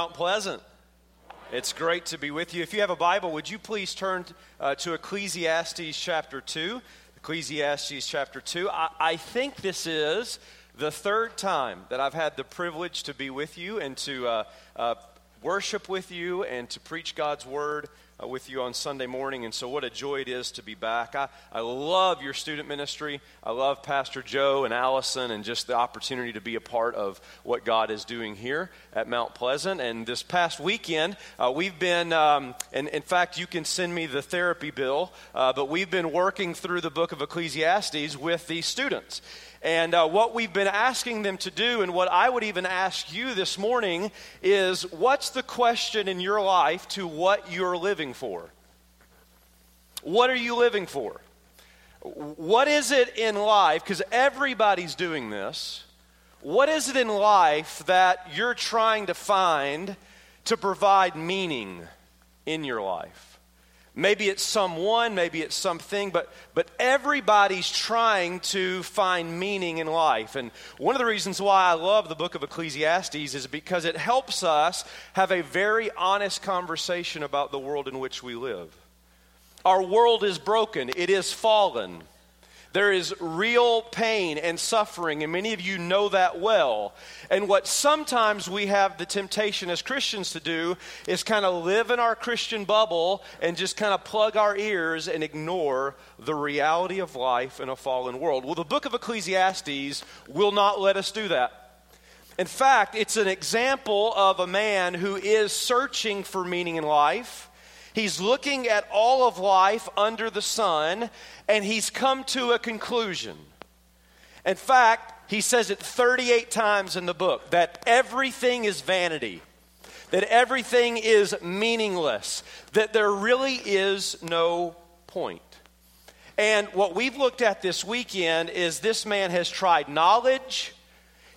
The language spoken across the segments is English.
Mount Pleasant. It's great to be with you. If you have a Bible, would you please turn uh, to Ecclesiastes chapter 2? Ecclesiastes chapter 2. I, I think this is the third time that I've had the privilege to be with you and to uh, uh, worship with you and to preach God's word uh, with you on Sunday morning. And so, what a joy it is to be back. I, I love your student ministry. I love Pastor Joe and Allison and just the opportunity to be a part of what God is doing here at Mount Pleasant. And this past weekend, uh, we've been, um, and in fact, you can send me the therapy bill, uh, but we've been working through the book of Ecclesiastes with these students. And uh, what we've been asking them to do, and what I would even ask you this morning, is what's the question in your life to what you're living for? What are you living for? What is it in life? Because everybody's doing this. What is it in life that you're trying to find to provide meaning in your life? Maybe it's someone, maybe it's something, but, but everybody's trying to find meaning in life. And one of the reasons why I love the book of Ecclesiastes is because it helps us have a very honest conversation about the world in which we live. Our world is broken, it is fallen. There is real pain and suffering, and many of you know that well. And what sometimes we have the temptation as Christians to do is kind of live in our Christian bubble and just kind of plug our ears and ignore the reality of life in a fallen world. Well, the book of Ecclesiastes will not let us do that. In fact, it's an example of a man who is searching for meaning in life He's looking at all of life under the sun, and he's come to a conclusion. In fact, he says it 38 times in the book that everything is vanity, that everything is meaningless, that there really is no point. And what we've looked at this weekend is this man has tried knowledge.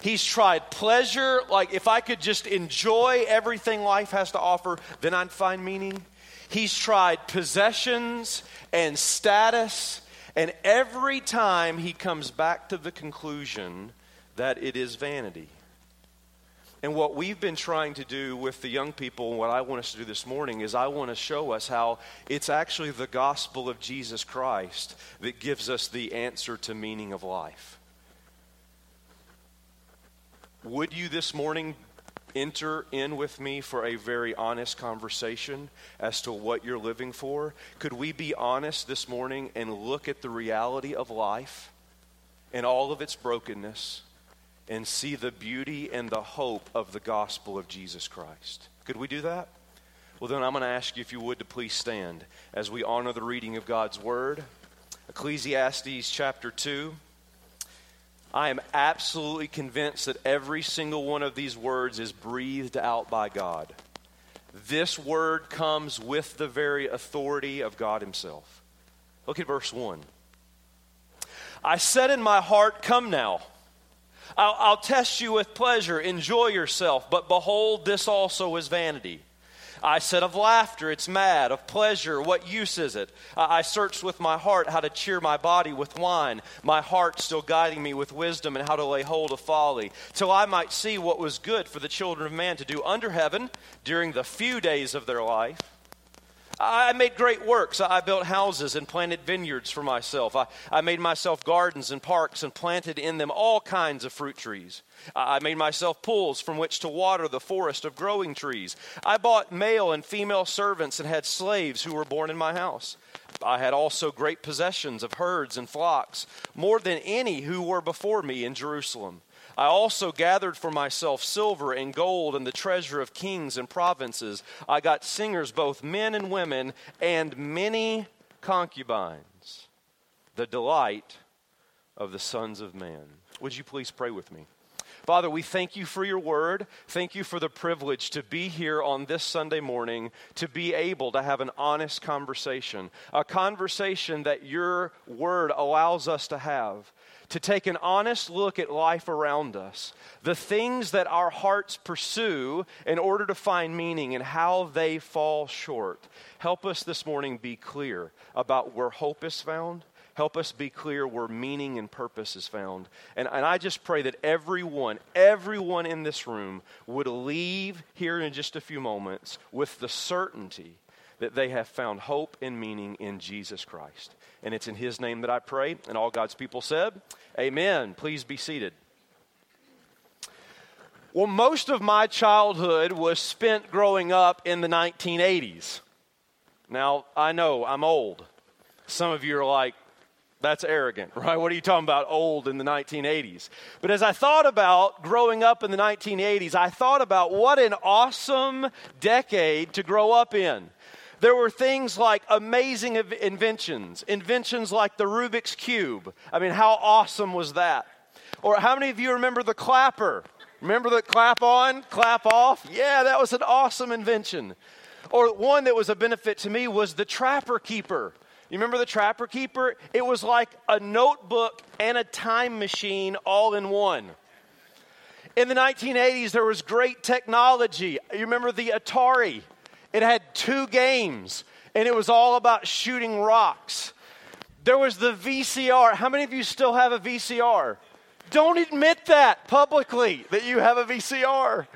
He's tried pleasure. Like, if I could just enjoy everything life has to offer, then I'd find meaning. He's tried possessions and status, and every time he comes back to the conclusion that it is vanity. And what we've been trying to do with the young people, and what I want us to do this morning, is I want to show us how it's actually the gospel of Jesus Christ that gives us the answer to meaning of life. Would you this morning enter in with me for a very honest conversation as to what you're living for? Could we be honest this morning and look at the reality of life and all of its brokenness and see the beauty and the hope of the gospel of Jesus Christ? Could we do that? Well, then I'm going to ask you if you would to please stand as we honor the reading of God's word. Ecclesiastes chapter 2. I am absolutely convinced that every single one of these words is breathed out by God. This word comes with the very authority of God Himself. Look at verse 1. I said in my heart, Come now. I'll, I'll test you with pleasure. Enjoy yourself. But behold, this also is vanity. I said of laughter, it's mad. Of pleasure, what use is it? I searched with my heart how to cheer my body with wine, my heart still guiding me with wisdom and how to lay hold of folly, till I might see what was good for the children of man to do under heaven during the few days of their life. I made great works. I built houses and planted vineyards for myself. I, I made myself gardens and parks and planted in them all kinds of fruit trees. I made myself pools from which to water the forest of growing trees. I bought male and female servants and had slaves who were born in my house. I had also great possessions of herds and flocks, more than any who were before me in Jerusalem. I also gathered for myself silver and gold and the treasure of kings and provinces. I got singers, both men and women, and many concubines, the delight of the sons of man. Would you please pray with me? Father, we thank you for your word. Thank you for the privilege to be here on this Sunday morning, to be able to have an honest conversation, a conversation that your word allows us to have to take an honest look at life around us, the things that our hearts pursue in order to find meaning and how they fall short. Help us this morning be clear about where hope is found. Help us be clear where meaning and purpose is found. And, and I just pray that everyone, everyone in this room would leave here in just a few moments with the certainty that they have found hope and meaning in Jesus Christ. And it's in His name that I pray. And all God's people said, Amen. Please be seated. Well, most of my childhood was spent growing up in the 1980s. Now, I know I'm old. Some of you are like, that's arrogant, right? What are you talking about, old in the 1980s? But as I thought about growing up in the 1980s, I thought about what an awesome decade to grow up in. There were things like amazing inventions, inventions like the Rubik's Cube. I mean, how awesome was that? Or how many of you remember the clapper? Remember the clap on, clap off? Yeah, that was an awesome invention. Or one that was a benefit to me was the trapper keeper. You remember the trapper keeper? It was like a notebook and a time machine all in one. In the 1980s, there was great technology. You remember the Atari? It had two games, and it was all about shooting rocks. There was the VCR. How many of you still have a VCR? Don't admit that publicly that you have a VCR.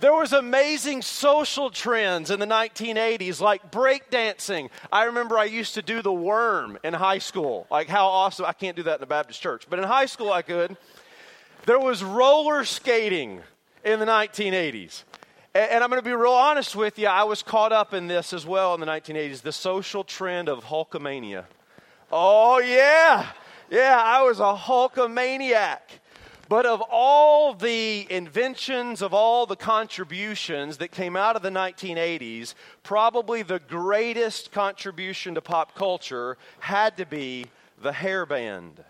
There was amazing social trends in the 1980s like breakdancing. I remember I used to do the worm in high school. Like how awesome. I can't do that in the Baptist church, but in high school I could. There was roller skating in the 1980s. And, I'm going to be real honest with you, I was caught up in this as well in the 1980s the social trend of Hulkamania. Oh, yeah. Yeah, I was a Hulkamaniac. But of all the inventions, of all the contributions that came out of the 1980s, probably the greatest contribution to pop culture had to be the hairband.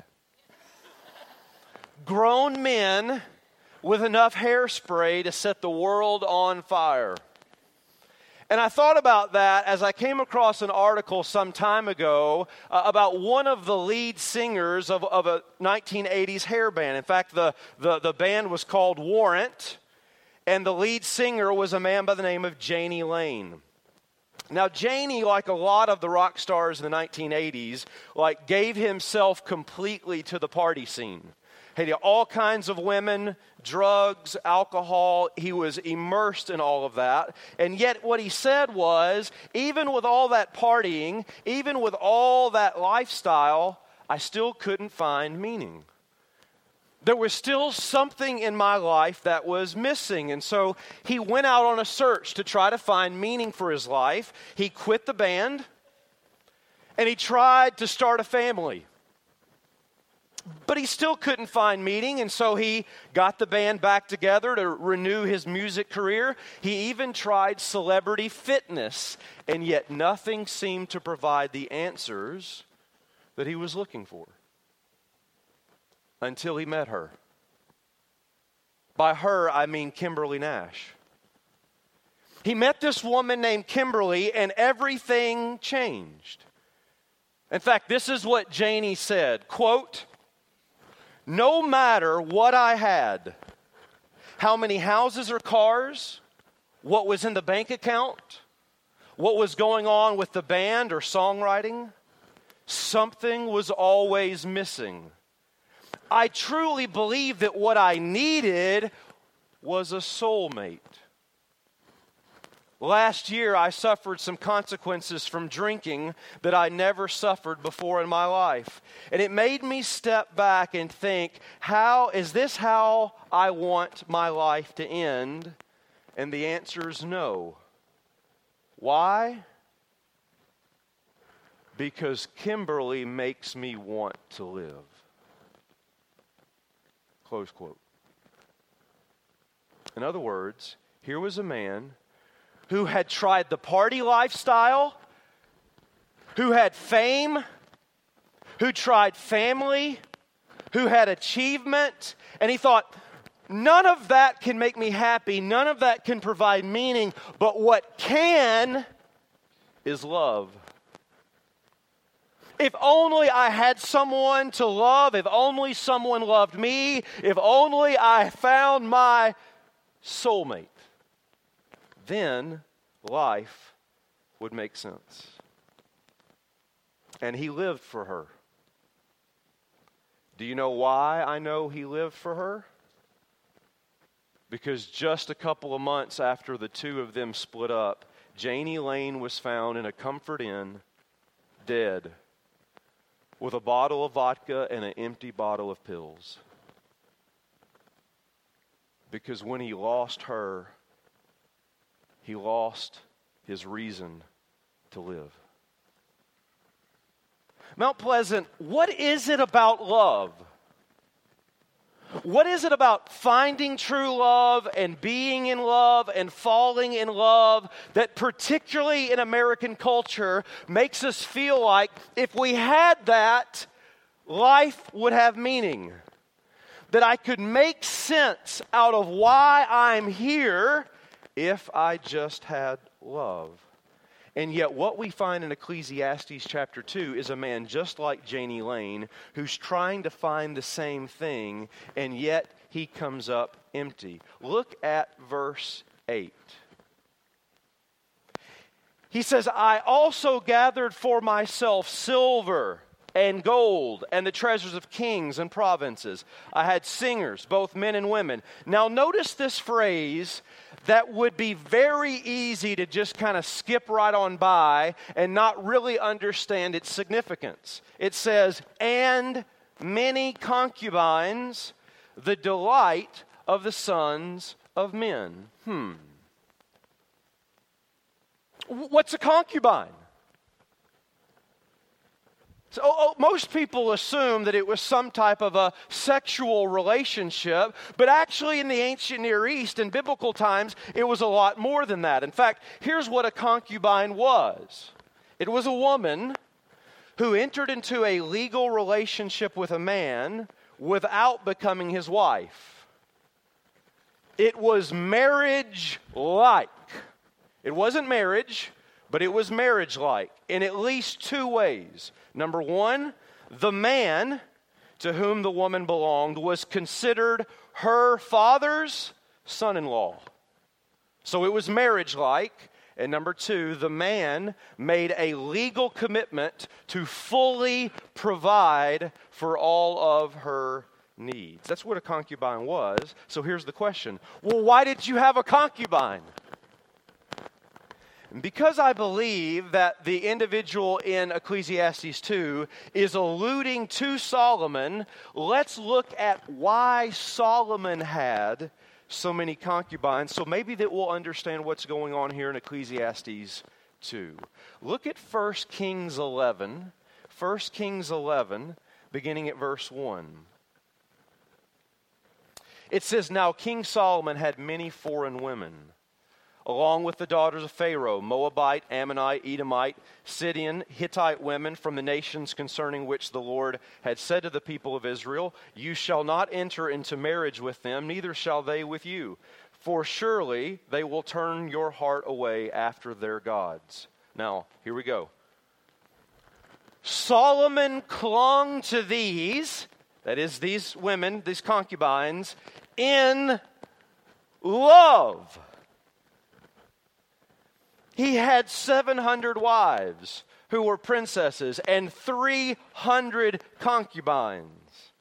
Grown men with enough hairspray to set the world on fire. And I thought about that as I came across an article some time ago uh, about one of the lead singers of, of a 1980s hair band. In fact, the, the, the band was called Warrant, and the lead singer was a man by the name of Jani Lane. Now, Jani, like a lot of the rock stars in the 1980s, like gave himself completely to the party scene. All kinds of women, drugs, alcohol. He was immersed in all of that. And yet, what he said was even with all that partying, even with all that lifestyle, I still couldn't find meaning. There was still something in my life that was missing. And so he went out on a search to try to find meaning for his life. He quit the band and he tried to start a family. But he still couldn't find meaning, and so he got the band back together to renew his music career. He even tried celebrity fitness, and yet nothing seemed to provide the answers that he was looking for until he met her. By her, I mean Kimberly Nash. He met this woman named Kimberly, and everything changed. In fact, this is what Jani said quote, no matter what I had, how many houses or cars, what was in the bank account, what was going on with the band or songwriting, something was always missing. I truly believe that what I needed was a soulmate. Last year, I suffered some consequences from drinking that I never suffered before in my life. And it made me step back and think, how is this how I want my life to end? And the answer is no. Why? Because Kimberly makes me want to live. Close quote. In other words, here was a man who had tried the party lifestyle, who had fame, who tried family, who had achievement, and he thought, none of that can make me happy, none of that can provide meaning, but what can is love. If only I had someone to love, if only someone loved me, if only I found my soulmate then life would make sense. And he lived for her. Do you know why I know he lived for her? Because just a couple of months after the two of them split up, Jani Lane was found in a comfort inn, dead, with a bottle of vodka and an empty bottle of pills. Because when he lost her, he lost his reason to live. Mount Pleasant, what is it about love? What is it about finding true love and being in love and falling in love that, particularly in American culture, makes us feel like if we had that, life would have meaning? That I could make sense out of why I'm here if I just had love. And yet, what we find in Ecclesiastes chapter 2 is a man just like Jani Lane who's trying to find the same thing, and yet he comes up empty. Look at verse 8. He says, I also gathered for myself silver and gold and the treasures of kings and provinces. I had singers, both men and women. Now, notice this phrase that would be very easy to just kind of skip right on by and not really understand its significance. It says, and many concubines, the delight of the sons of men. Hmm. What's a concubine? So, oh, oh, most people assume that it was some type of a sexual relationship, but actually, in the ancient Near East, in biblical times, it was a lot more than that. In fact, here's what a concubine was it was a woman who entered into a legal relationship with a man without becoming his wife. It was marriage like. It wasn't marriage, but it was marriage like in at least two ways. Number one, the man to whom the woman belonged was considered her father's son in law. So it was marriage like. And number two, the man made a legal commitment to fully provide for all of her needs. That's what a concubine was. So here's the question Well, why did you have a concubine? Because I believe that the individual in Ecclesiastes 2 is alluding to Solomon, let's look at why Solomon had so many concubines. So maybe that we'll understand what's going on here in Ecclesiastes 2. Look at 1 Kings 11. 1 Kings 11, beginning at verse 1. It says, Now King Solomon had many foreign women along with the daughters of Pharaoh, Moabite, Ammonite, Edomite, Sidon, Hittite women from the nations concerning which the Lord had said to the people of Israel, You shall not enter into marriage with them, neither shall they with you, for surely they will turn your heart away after their gods. Now, here we go. Solomon clung to these, that is, these women, these concubines, in love he had 700 wives who were princesses and 300 concubines.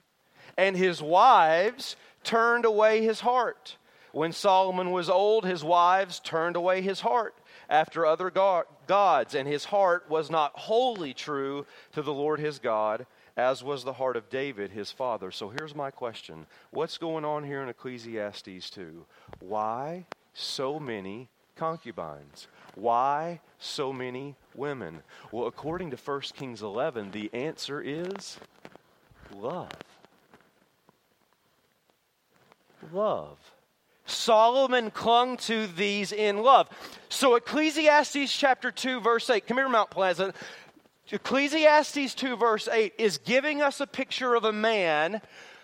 And his wives turned away his heart. When Solomon was old, his wives turned away his heart after other gods, and his heart was not wholly true to the Lord his God, as was the heart of David his father. So here's my question What's going on here in Ecclesiastes 2? Why so many concubines? Why so many women? Well, according to 1 Kings 11, the answer is love. Love. Solomon clung to these in love. So, Ecclesiastes chapter 2, verse 8, come here, Mount Pleasant. Ecclesiastes 2, verse 8 is giving us a picture of a man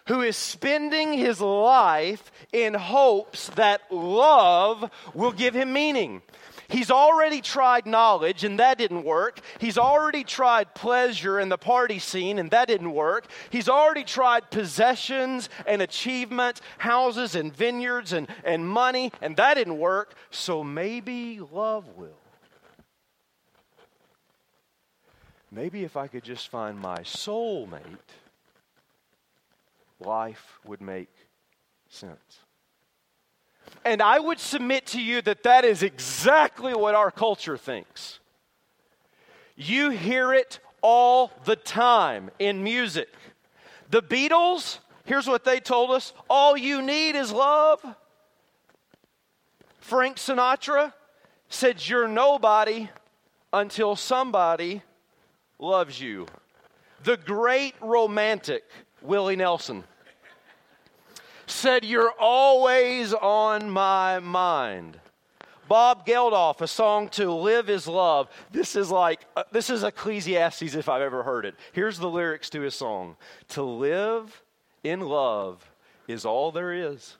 who is spending his life in hopes that love will give him meaning. He's already tried knowledge, and that didn't work. He's already tried pleasure in the party scene, and that didn't work. He's already tried possessions and achievements, houses and vineyards and, and money, and that didn't work. So maybe love will. Maybe if I could just find my soulmate, life would make sense. And I would submit to you that that is exactly what our culture thinks. You hear it all the time in music. The Beatles, here's what they told us all you need is love. Frank Sinatra said, You're nobody until somebody loves you. The great romantic, Willie Nelson, said, You're always on my mind. Bob Geldof, a song to live is love. This is like, uh, this is Ecclesiastes if I've ever heard it. Here's the lyrics to his song To live in love is all there is.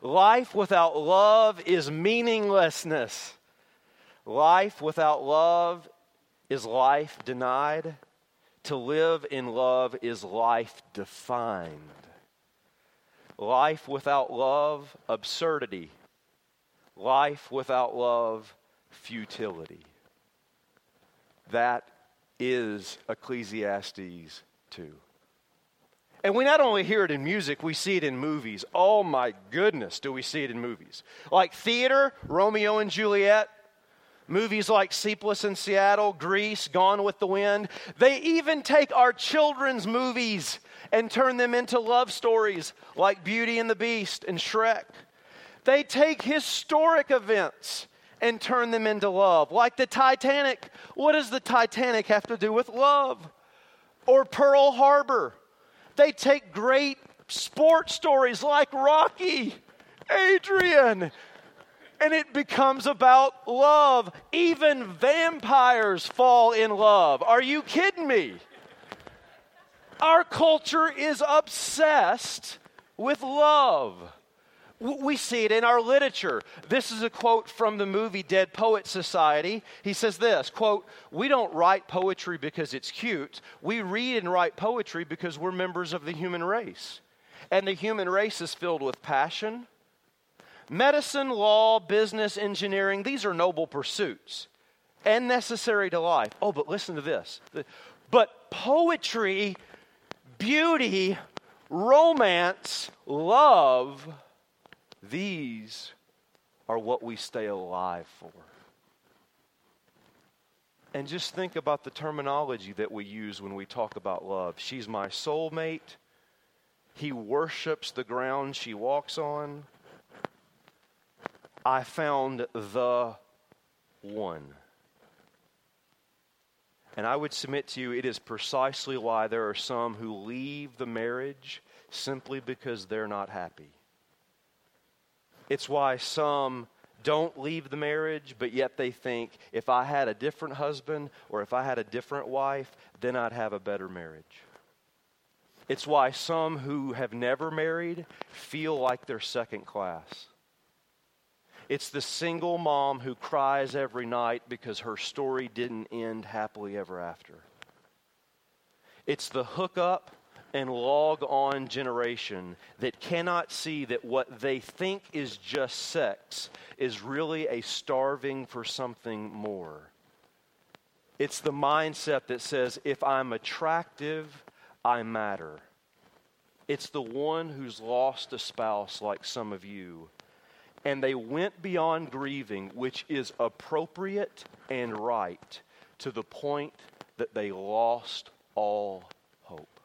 Life without love is meaninglessness. Life without love is life denied. To live in love is life defined. Life without love, absurdity. Life without love, futility. That is Ecclesiastes 2. And we not only hear it in music, we see it in movies. Oh my goodness, do we see it in movies? Like theater, Romeo and Juliet, movies like Sleepless in Seattle, Grease, Gone with the Wind. They even take our children's movies and turn them into love stories like Beauty and the Beast and Shrek. They take historic events and turn them into love, like the Titanic. What does the Titanic have to do with love? Or Pearl Harbor. They take great sports stories like Rocky, Adrian, and it becomes about love. Even vampires fall in love. Are you kidding me? Our culture is obsessed with love. We see it in our literature. This is a quote from the movie Dead Poet Society. He says this, quote, "We don't write poetry because it's cute. We read and write poetry because we're members of the human race. And the human race is filled with passion. Medicine, law, business, engineering, these are noble pursuits and necessary to life. Oh, but listen to this. But poetry, beauty, romance, love, these are what we stay alive for. And just think about the terminology that we use when we talk about love. She's my soulmate. He worships the ground she walks on. I found the one. And I would submit to you, it is precisely why there are some who leave the marriage simply because they're not happy. It's why some don't leave the marriage, but yet they think if I had a different husband or if I had a different wife, then I'd have a better marriage. It's why some who have never married feel like they're second class. It's the single mom who cries every night because her story didn't end happily ever after. It's the hookup and log on generation that cannot see that what they think is just sex is really a starving for something more. It's the mindset that says, if I'm attractive, I matter. It's the one who's lost a spouse, like some of you. And they went beyond grieving, which is appropriate and right, to the point that they lost all hope.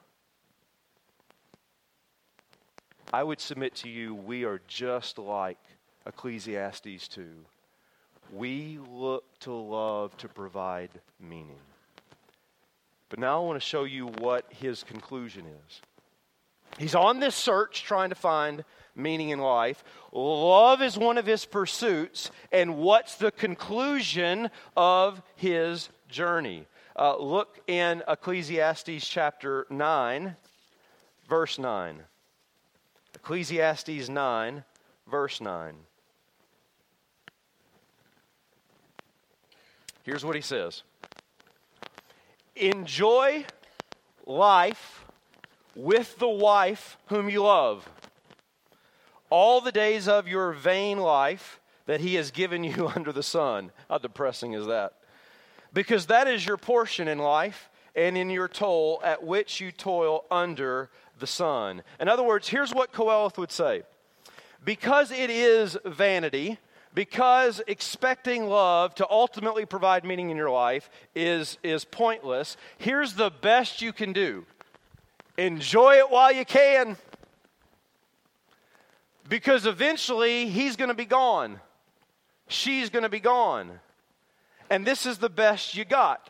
I would submit to you, we are just like Ecclesiastes 2. We look to love to provide meaning. But now I want to show you what his conclusion is. He's on this search trying to find meaning in life. Love is one of his pursuits. And what's the conclusion of his journey? Uh, look in Ecclesiastes chapter 9, verse 9. Ecclesiastes 9, verse 9. Here's what he says Enjoy life with the wife whom you love, all the days of your vain life that he has given you under the sun. How depressing is that? Because that is your portion in life and in your toil at which you toil under the sun. In other words, here's what Qoheleth would say Because it is vanity, because expecting love to ultimately provide meaning in your life is, is pointless, here's the best you can do enjoy it while you can. Because eventually he's going to be gone, she's going to be gone. And this is the best you got.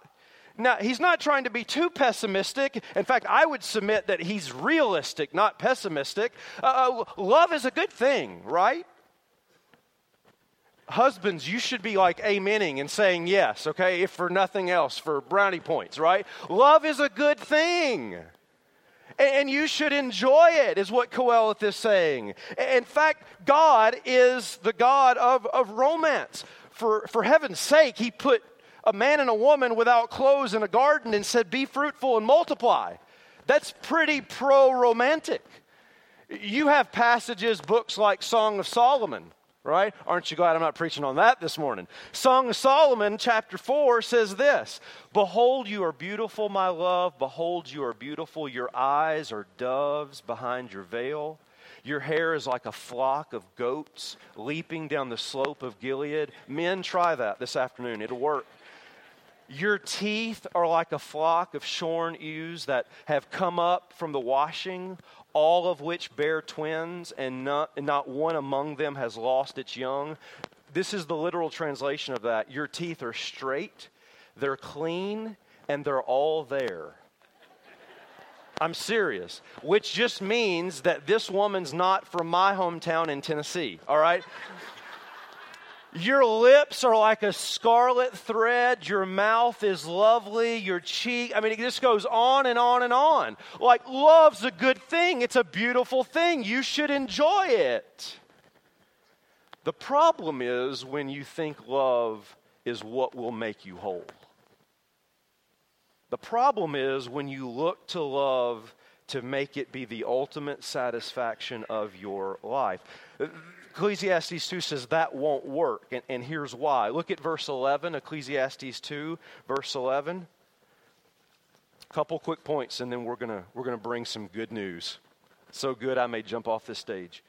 Now, he's not trying to be too pessimistic. In fact, I would submit that he's realistic, not pessimistic. Uh, uh love is a good thing, right? Husbands, you should be like amening and saying yes, okay, if for nothing else, for brownie points, right? Love is a good thing. And you should enjoy it, is what Qoheleth is saying. In fact, God is the God of, of romance. For, for heaven's sake, He put a man and a woman without clothes in a garden and said, Be fruitful and multiply. That's pretty pro romantic. You have passages, books like Song of Solomon, right? Aren't you glad I'm not preaching on that this morning? Song of Solomon, chapter 4, says this Behold, you are beautiful, my love. Behold, you are beautiful. Your eyes are doves behind your veil. Your hair is like a flock of goats leaping down the slope of Gilead. Men, try that this afternoon. It'll work. Your teeth are like a flock of shorn ewes that have come up from the washing, all of which bear twins, and not, and not one among them has lost its young. This is the literal translation of that. Your teeth are straight, they're clean, and they're all there. I'm serious, which just means that this woman's not from my hometown in Tennessee, all right? Your lips are like a scarlet thread. Your mouth is lovely. Your cheek, I mean, it just goes on and on and on. Like, love's a good thing, it's a beautiful thing. You should enjoy it. The problem is when you think love is what will make you whole. The problem is when you look to love to make it be the ultimate satisfaction of your life. Ecclesiastes 2 says that won't work, and, and here's why. Look at verse 11, Ecclesiastes 2, verse 11. A couple quick points, and then we're going we're going to bring some good news. So good, I may jump off the stage.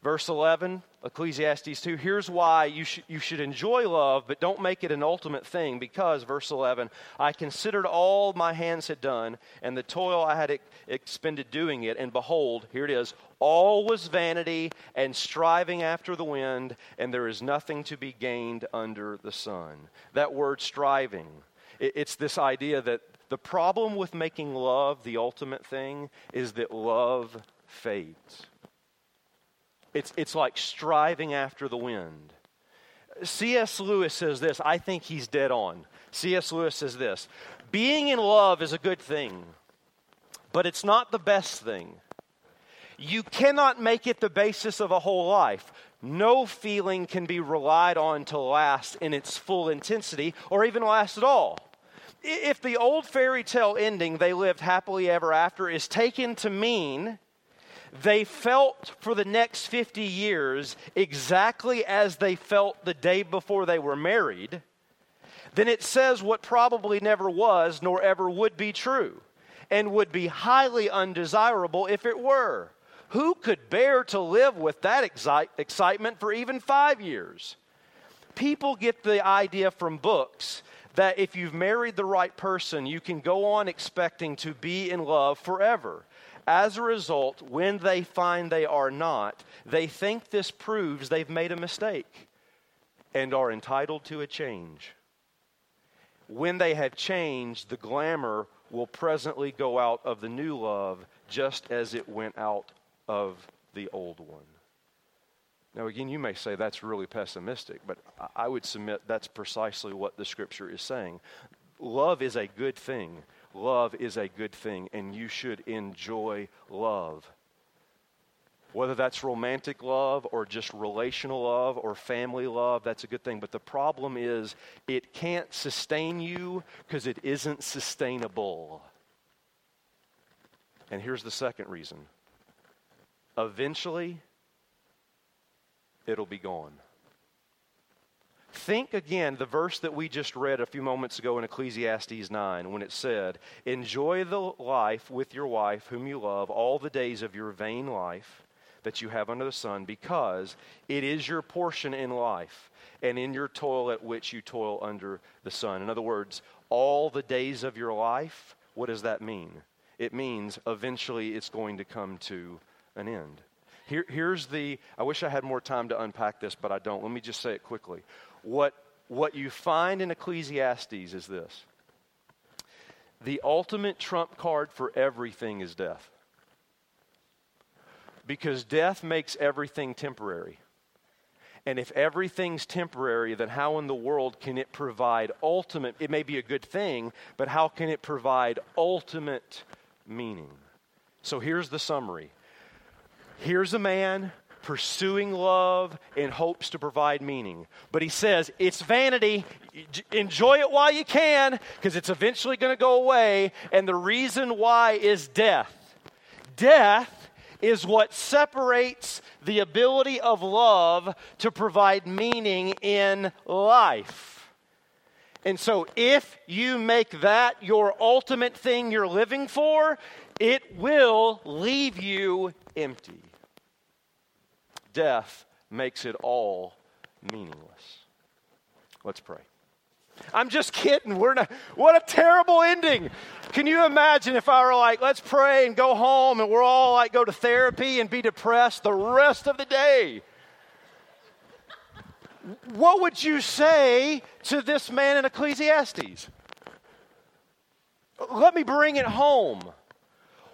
Verse 11, Ecclesiastes 2. Here's why you, sh- you should enjoy love, but don't make it an ultimate thing. Because, verse 11, I considered all my hands had done, and the toil I had ex- expended doing it, and behold, here it is, all was vanity and striving after the wind, and there is nothing to be gained under the sun. That word striving, it, it's this idea that the problem with making love the ultimate thing is that love fades. It's, it's like striving after the wind. C.S. Lewis says this. I think he's dead on. C.S. Lewis says this Being in love is a good thing, but it's not the best thing. You cannot make it the basis of a whole life. No feeling can be relied on to last in its full intensity or even last at all. If the old fairy tale ending, they lived happily ever after, is taken to mean they felt for the next 50 years exactly as they felt the day before they were married, then it says what probably never was nor ever would be true and would be highly undesirable if it were. Who could bear to live with that excite- excitement for even five years? People get the idea from books that if you've married the right person, you can go on expecting to be in love forever. As a result, when they find they are not, they think this proves they've made a mistake and are entitled to a change. When they have changed, the glamour will presently go out of the new love just as it went out of the old one. Now, again, you may say that's really pessimistic, but I would submit that's precisely what the scripture is saying. Love is a good thing love is a good thing, and you should enjoy love. Whether that's romantic love or just relational love or family love, that's a good thing. But the problem is, it can't sustain you because it isn't sustainable. And here's the second reason eventually, it'll be gone. Think again the verse that we just read a few moments ago in Ecclesiastes 9 when it said, Enjoy the life with your wife whom you love all the days of your vain life that you have under the sun, because it is your portion in life and in your toil at which you toil under the sun. In other words, all the days of your life, what does that mean? It means eventually it's going to come to an end. Here, here's the, I wish I had more time to unpack this, but I don't. Let me just say it quickly. What, what you find in Ecclesiastes is this the ultimate trump card for everything is death. Because death makes everything temporary. And if everything's temporary, then how in the world can it provide ultimate? It may be a good thing, but how can it provide ultimate meaning? So here's the summary Here's a man pursuing love in hopes to provide meaning. But he says, it's vanity. Enjoy it while you can because it's eventually going to go away. And the reason why is death. Death is what separates the ability of love to provide meaning in life. And so, if you make that your ultimate thing you're living for, it will leave you empty death makes it all meaningless. Let's pray. I'm just kidding. We're not, what a terrible ending. Can you imagine if I were like, let's pray and go home and we're all like go to therapy and be depressed the rest of the day? What would you say to this man in Ecclesiastes? Let me bring it home.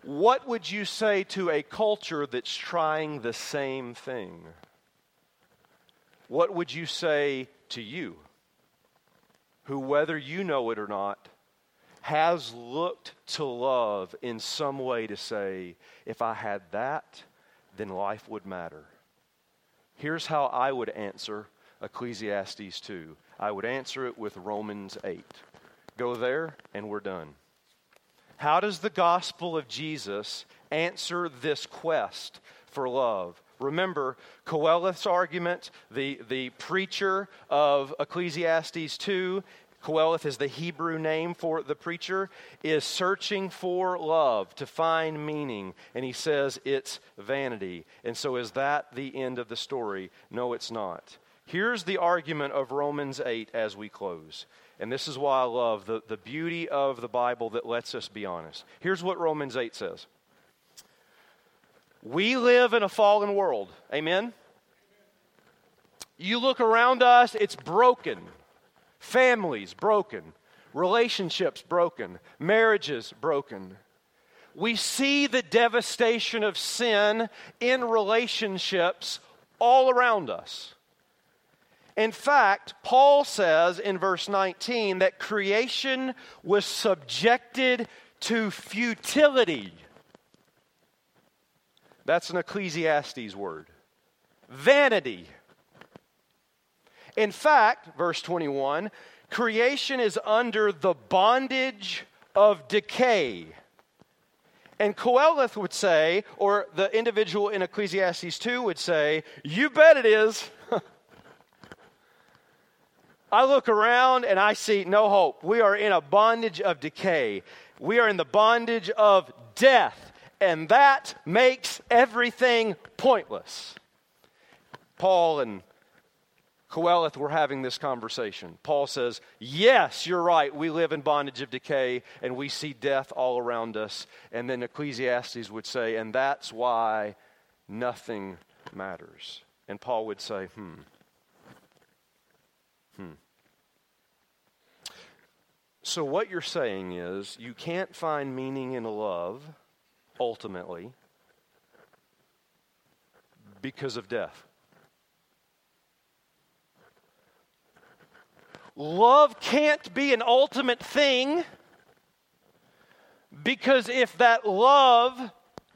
What would you say to a culture that's trying the same thing? What would you say to you, who, whether you know it or not, has looked to love in some way to say, if I had that, then life would matter? Here's how I would answer Ecclesiastes 2. I would answer it with Romans 8. Go there, and we're done. How does the gospel of Jesus answer this quest for love? Remember, Qoheleth's argument, the, the preacher of Ecclesiastes 2, Qoheleth is the Hebrew name for the preacher, is searching for love to find meaning. And he says it's vanity. And so, is that the end of the story? No, it's not. Here's the argument of Romans 8 as we close. And this is why I love the, the beauty of the Bible that lets us be honest. Here's what Romans 8 says We live in a fallen world. Amen? You look around us, it's broken. Families broken. Relationships broken. Marriages broken. We see the devastation of sin in relationships all around us. In fact, Paul says in verse 19 that creation was subjected to futility. That's an Ecclesiastes word. Vanity. In fact, verse 21, creation is under the bondage of decay. And Qoheleth would say, or the individual in Ecclesiastes 2 would say, You bet it is. I look around and I see no hope. We are in a bondage of decay. We are in the bondage of death, and that makes everything pointless. Paul and Qoheleth were having this conversation. Paul says, Yes, you're right. We live in bondage of decay and we see death all around us. And then Ecclesiastes would say, And that's why nothing matters. And Paul would say, Hmm. Hmm. So, what you're saying is you can't find meaning in love, ultimately, because of death. Love can't be an ultimate thing because if that love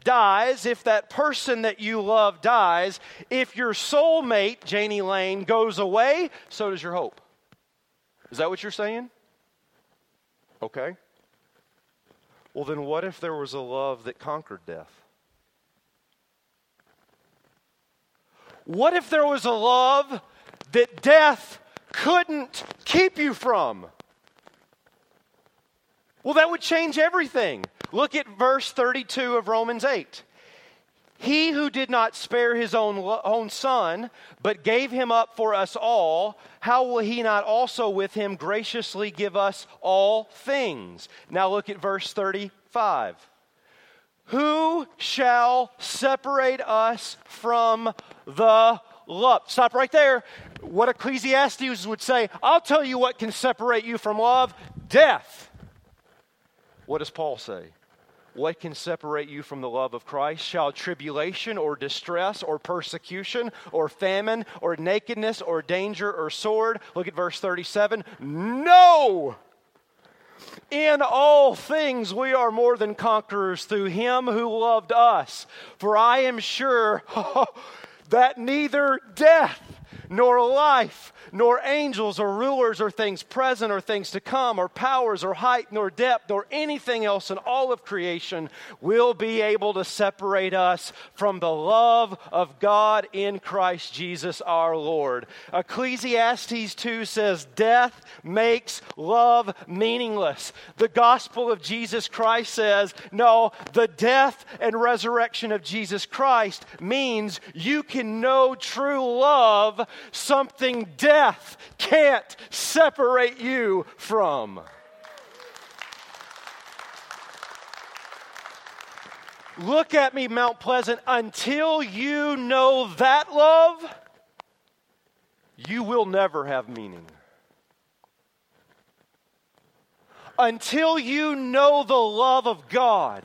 dies, if that person that you love dies, if your soulmate, Jani Lane, goes away, so does your hope. Is that what you're saying? Okay. Well, then what if there was a love that conquered death? What if there was a love that death couldn't keep you from. Well, that would change everything. Look at verse 32 of Romans 8. He who did not spare his own, own son, but gave him up for us all, how will he not also with him graciously give us all things? Now look at verse 35. Who shall separate us from the love? Stop right there. What Ecclesiastes would say, I'll tell you what can separate you from love death. What does Paul say? What can separate you from the love of Christ? Shall tribulation or distress or persecution or famine or nakedness or danger or sword? Look at verse 37. No! In all things we are more than conquerors through him who loved us. For I am sure that neither death nor life nor angels or rulers or things present or things to come or powers or height nor depth nor anything else in all of creation will be able to separate us from the love of God in Christ Jesus our Lord. Ecclesiastes 2 says, Death makes love meaningless. The gospel of Jesus Christ says, No, the death and resurrection of Jesus Christ means you can know true love, something death can't separate you from. Look at me, Mount Pleasant. Until you know that love, you will never have meaning. Until you know the love of God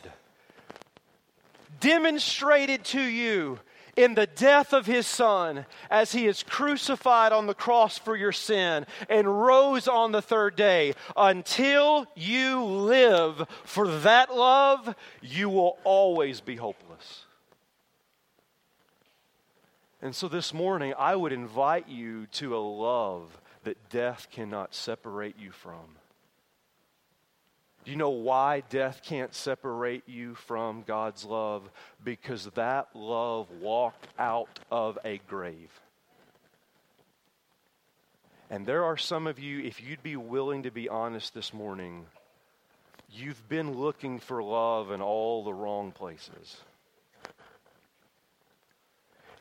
demonstrated to you in the death of his son as he is crucified on the cross for your sin and rose on the third day. Until you live for that love, you will always be hopeless. And so this morning, I would invite you to a love that death cannot separate you from. Do you know why death can't separate you from God's love? Because that love walked out of a grave. And there are some of you, if you'd be willing to be honest this morning, you've been looking for love in all the wrong places.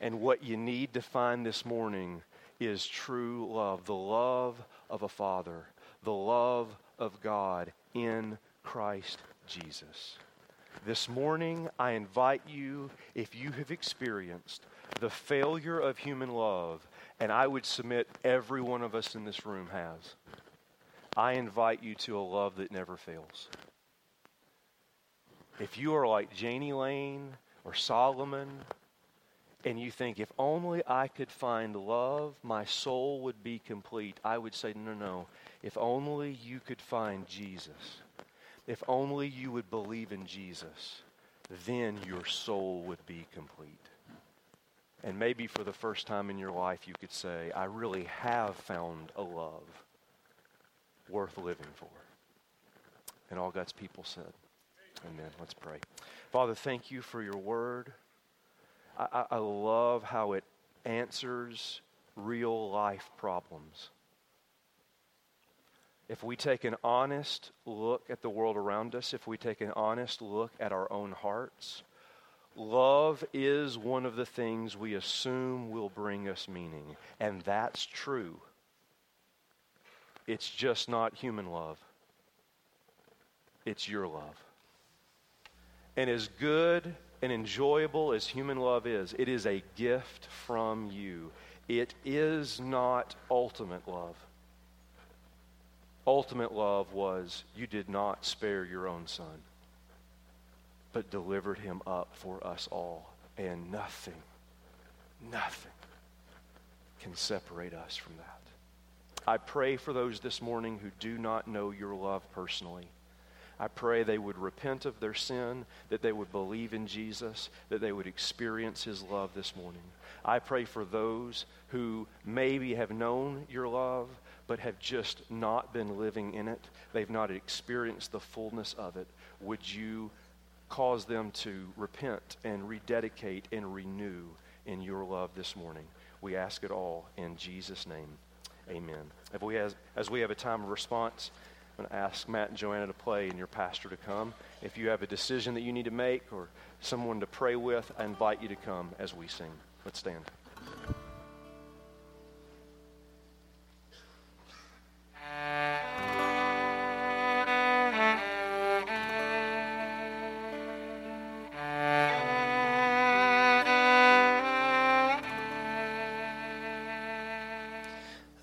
And what you need to find this morning is true love the love of a father, the love of God in Christ Jesus. This morning, I invite you, if you have experienced the failure of human love, and I would submit every one of us in this room has, I invite you to a love that never fails. If you are like Jani Lane or Solomon, and you think, if only I could find love, my soul would be complete, I would say, no, no. If only you could find Jesus, if only you would believe in Jesus, then your soul would be complete. And maybe for the first time in your life, you could say, I really have found a love worth living for. And all God's people said, Amen. Let's pray. Father, thank you for your word. I, I love how it answers real life problems. If we take an honest look at the world around us, if we take an honest look at our own hearts, love is one of the things we assume will bring us meaning. And that's true. It's just not human love, it's your love. And as good and enjoyable as human love is, it is a gift from you. It is not ultimate love. Ultimate love was you did not spare your own son, but delivered him up for us all. And nothing, nothing can separate us from that. I pray for those this morning who do not know your love personally. I pray they would repent of their sin, that they would believe in Jesus, that they would experience his love this morning. I pray for those who maybe have known your love, but have just not been living in it. They've not experienced the fullness of it. Would you cause them to repent and rededicate and renew in your love this morning? We ask it all in Jesus' name. Amen. If we as we have a time of response, I'm going to ask Matt and Joanna to play and your pastor to come. If you have a decision that you need to make or someone to pray with, I invite you to come as we sing. Let's stand.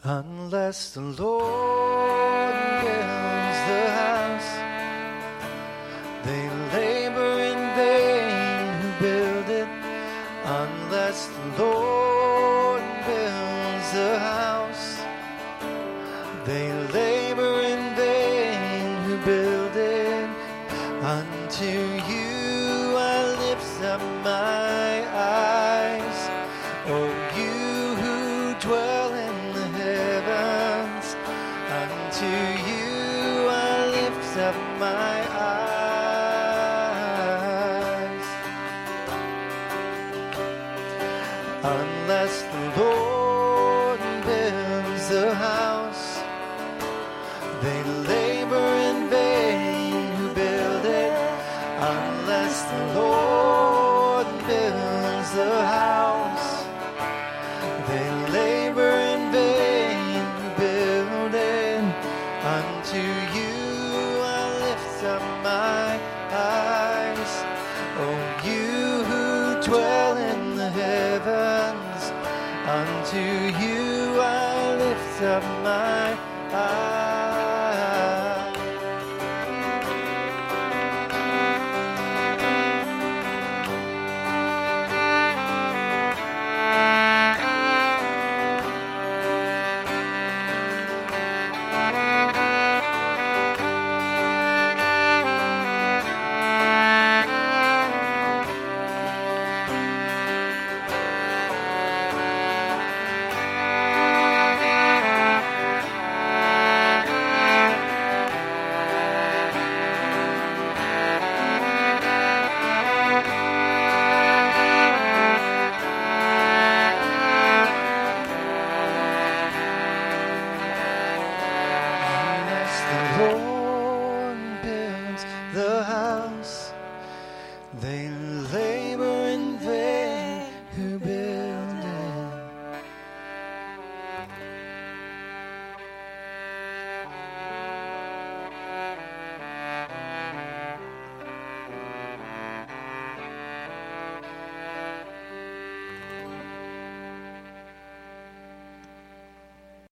Unless the Lord unless the Lord builds a house.